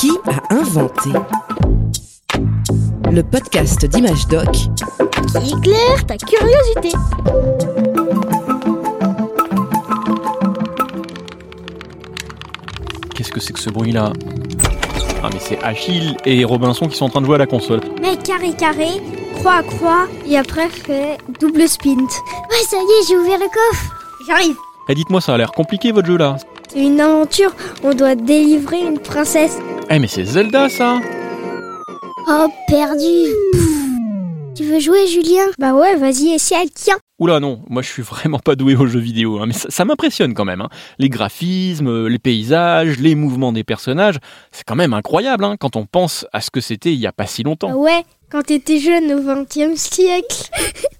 Qui a inventé Le podcast d'Image Doc qui éclaire ta curiosité. Qu'est-ce que c'est que ce bruit-là? Ah mais c'est Achille et Robinson qui sont en train de jouer à la console. Mais carré carré, croix croix, et après fait double spint. Ouais, ça y est, j'ai ouvert le coffre. J'arrive. Eh dites-moi, ça a l'air compliqué votre jeu là. C'est une aventure, on doit délivrer une princesse. Eh mais c'est Zelda ça Oh, perdu. Tu veux jouer, Julien? Bah ouais, vas-y, essaye, tiens. Oula non, moi je suis vraiment pas doué aux jeux vidéo, hein, mais ça, ça m'impressionne quand même. hein. Les graphismes, les paysages, les mouvements des personnages, c'est quand même incroyable hein, quand on pense à ce que c'était il y a pas si Bah longtemps. ouais, quand t'étais jeune au XXe siècle.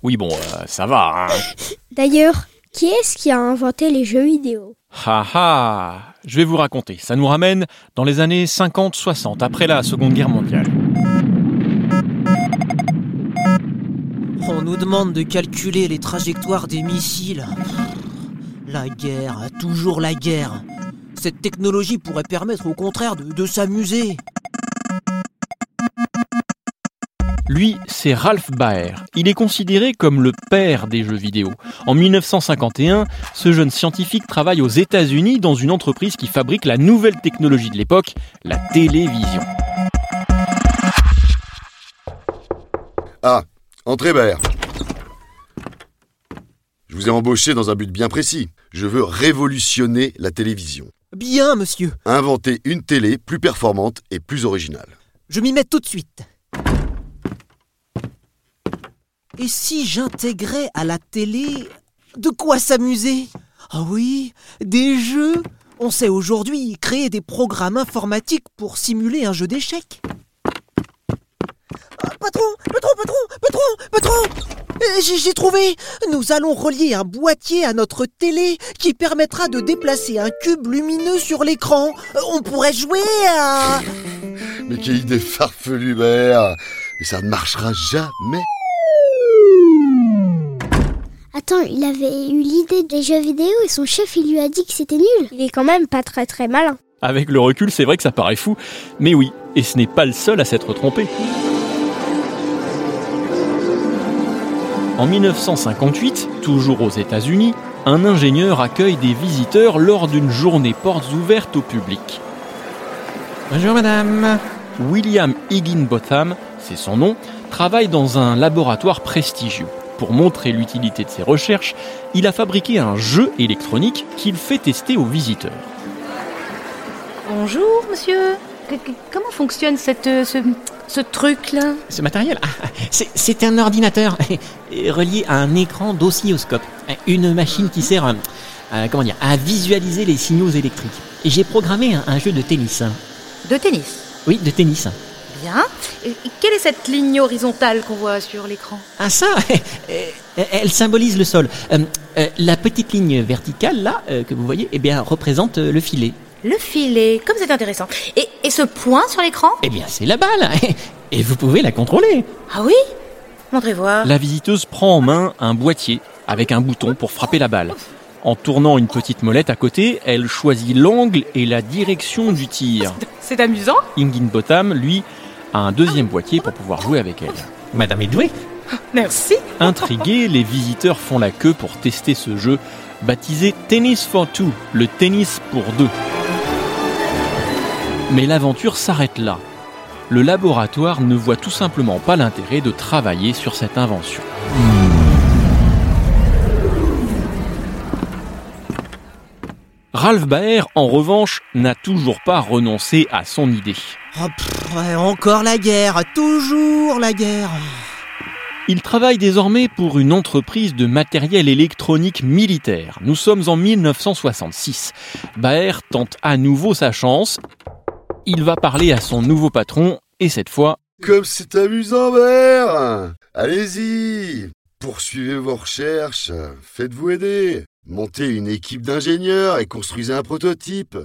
Oui bon, euh, ça va. Hein. D'ailleurs, qui est-ce qui a inventé les jeux vidéo? Ha ha Je vais vous raconter, ça nous ramène dans les années 50-60, après la Seconde Guerre mondiale. On nous demande de calculer les trajectoires des missiles. La guerre, toujours la guerre. Cette technologie pourrait permettre au contraire de, de s'amuser. Lui, c'est Ralph Baer. Il est considéré comme le père des jeux vidéo. En 1951, ce jeune scientifique travaille aux États-Unis dans une entreprise qui fabrique la nouvelle technologie de l'époque, la télévision. Ah, entrez, Baer. Je vous ai embauché dans un but bien précis. Je veux révolutionner la télévision. Bien, monsieur. Inventer une télé plus performante et plus originale. Je m'y mets tout de suite. Et si j'intégrais à la télé de quoi s'amuser? Ah oui, des jeux On sait aujourd'hui créer des programmes informatiques pour simuler un jeu d'échecs. Ah, patron, patron, patron, patron, patron Euh, J'ai trouvé Nous allons relier un boîtier à notre télé qui permettra de déplacer un cube lumineux sur l'écran. Euh, On pourrait jouer à... Mais quelle idée farfelue, Baer Mais ça ne marchera jamais. Attends, il avait eu l'idée des jeux vidéo et son chef il lui a dit que c'était nul. Il est quand même pas très très malin. Avec le recul, c'est vrai que ça paraît fou, mais oui, et ce n'est pas le seul à s'être trompé. En 1958, toujours aux États-Unis, un ingénieur accueille des visiteurs lors d'une journée portes ouvertes au public. Bonjour madame. William Higginbotham, c'est son nom, travaille dans un laboratoire prestigieux. Pour montrer l'utilité de ses recherches, il a fabriqué un jeu électronique qu'il fait tester aux visiteurs. Bonjour, monsieur. Comment fonctionne cette, euh, ce, ce truc-là? Ce matériel, ah, c'est- un ordinateur relié à un écran d'oscilloscope, une machine qui sert à, à- comment dire, à visualiser les signaux électriques. J'ai programmé un, un jeu de tennis. De tennis? Oui, de tennis. Bien. Et- quelle est cette ligne horizontale qu'on voit sur l'écran? Ah ça, elle symbolise le sol. Euh, euh, la petite ligne verticale là euh, que vous voyez, eh bien représente le filet. Le filet, comme c'est intéressant. Et, et ce point sur l'écran? Eh bien c'est la balle, et vous pouvez la contrôler. Ah oui? Montrez voir. La visiteuse prend en main un boîtier avec un bouton pour frapper la balle. En tournant une petite molette à côté, elle choisit l'angle et la direction du tir. C'est amusant. Higginbotham, lui, a un deuxième boîtier pour pouvoir jouer avec elle. Madame est douée. Merci. Intrigués, les visiteurs font la queue pour tester ce jeu baptisé Tennis for Two, le tennis pour deux. Mais l'aventure s'arrête là. Le laboratoire ne voit tout simplement pas l'intérêt de travailler sur cette invention. Ralph Baer, en revanche, n'a toujours pas renoncé à son idée. Oh, pff, encore la guerre, toujours la guerre. Il travaille désormais pour une entreprise de matériel électronique militaire. Nous sommes en 1966. Baer tente à nouveau sa chance. Il va parler à son nouveau patron et cette fois, Comme c'est amusant, Baer Allez-y Poursuivez vos recherches, faites-vous aider, montez une équipe d'ingénieurs et construisez un prototype.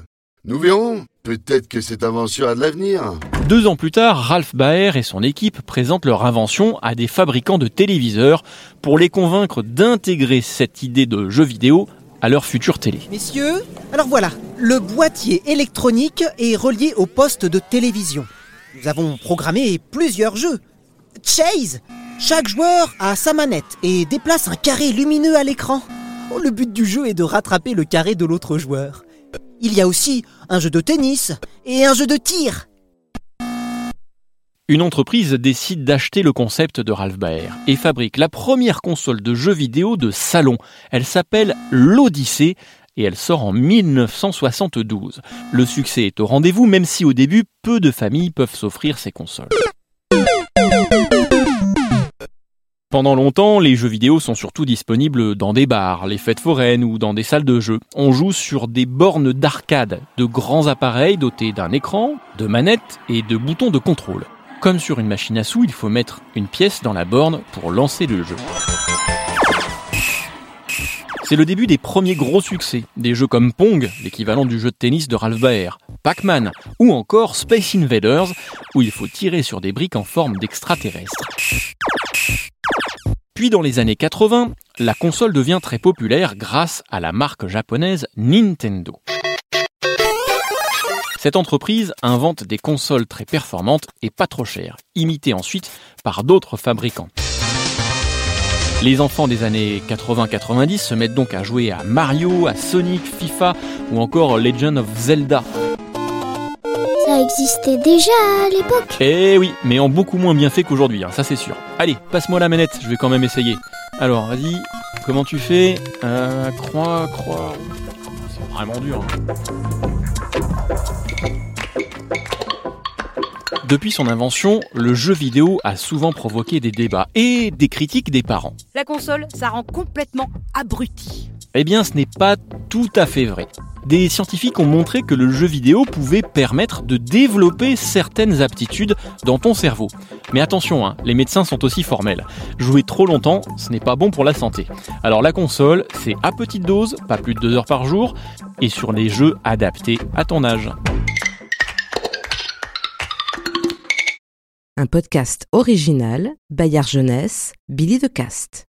Nous verrons, peut-être que cette invention a de l'avenir. deux ans plus tard, Ralph Baer et son équipe présentent leur invention à des fabricants de téléviseurs pour les convaincre d'intégrer cette idée de jeu vidéo à leur future télé. Messieurs, alors voilà, le boîtier électronique est relié au poste de télévision. Nous avons programmé plusieurs jeux. Chase Chaque joueur a sa manette et déplace un carré lumineux à l'écran. Oh, le but du jeu est de rattraper le carré de l'autre joueur. Il y a aussi un jeu de tennis et un jeu de tir. Une entreprise décide d'acheter le concept de Ralph Baer et fabrique la première console de jeux vidéo de salon. Elle s'appelle l'Odyssée et elle sort en 1972. Le succès est au rendez-vous même si au début peu de familles peuvent s'offrir ces consoles. Pendant longtemps, les jeux vidéo sont surtout disponibles dans des bars, les fêtes foraines ou dans des salles de jeux. On joue sur des bornes d'arcade, de grands appareils dotés d'un écran, de manettes et de boutons de contrôle. Comme sur une machine à sous, il faut mettre une pièce dans la borne pour lancer le jeu. C'est le début des premiers gros succès, des jeux comme Pong, l'équivalent du jeu de tennis de Ralph Baer, Pac-Man ou encore Space Invaders, où il faut tirer sur des briques en forme d'extraterrestres. Puis dans les années 80, la console devient très populaire grâce à la marque japonaise Nintendo. Cette entreprise invente des consoles très performantes et pas trop chères, imitées ensuite par d'autres fabricants. Les enfants des années 80-90 se mettent donc à jouer à Mario, à Sonic, FIFA ou encore Legend of Zelda. Ça existait déjà à l'époque. Eh oui, mais en beaucoup moins bien fait qu'aujourd'hui, hein, ça c'est sûr. Allez, passe-moi la manette, je vais quand même essayer. Alors, vas-y, comment tu fais? Euh, Croix, croix. C'est vraiment dur. hein. Depuis son invention, le jeu vidéo a souvent provoqué des débats et des critiques des parents. La console, ça rend complètement abruti. Eh bien, ce n'est pas tout à fait vrai. Des scientifiques ont montré que le jeu vidéo pouvait permettre de développer certaines aptitudes dans ton cerveau. Mais attention, hein, les médecins sont aussi formels. Jouer trop longtemps, ce n'est pas bon pour la santé. Alors la console, c'est à petite dose, pas plus de 2 heures par jour, et sur les jeux adaptés à ton âge. Un podcast original, Bayard Jeunesse, Billy de Cast.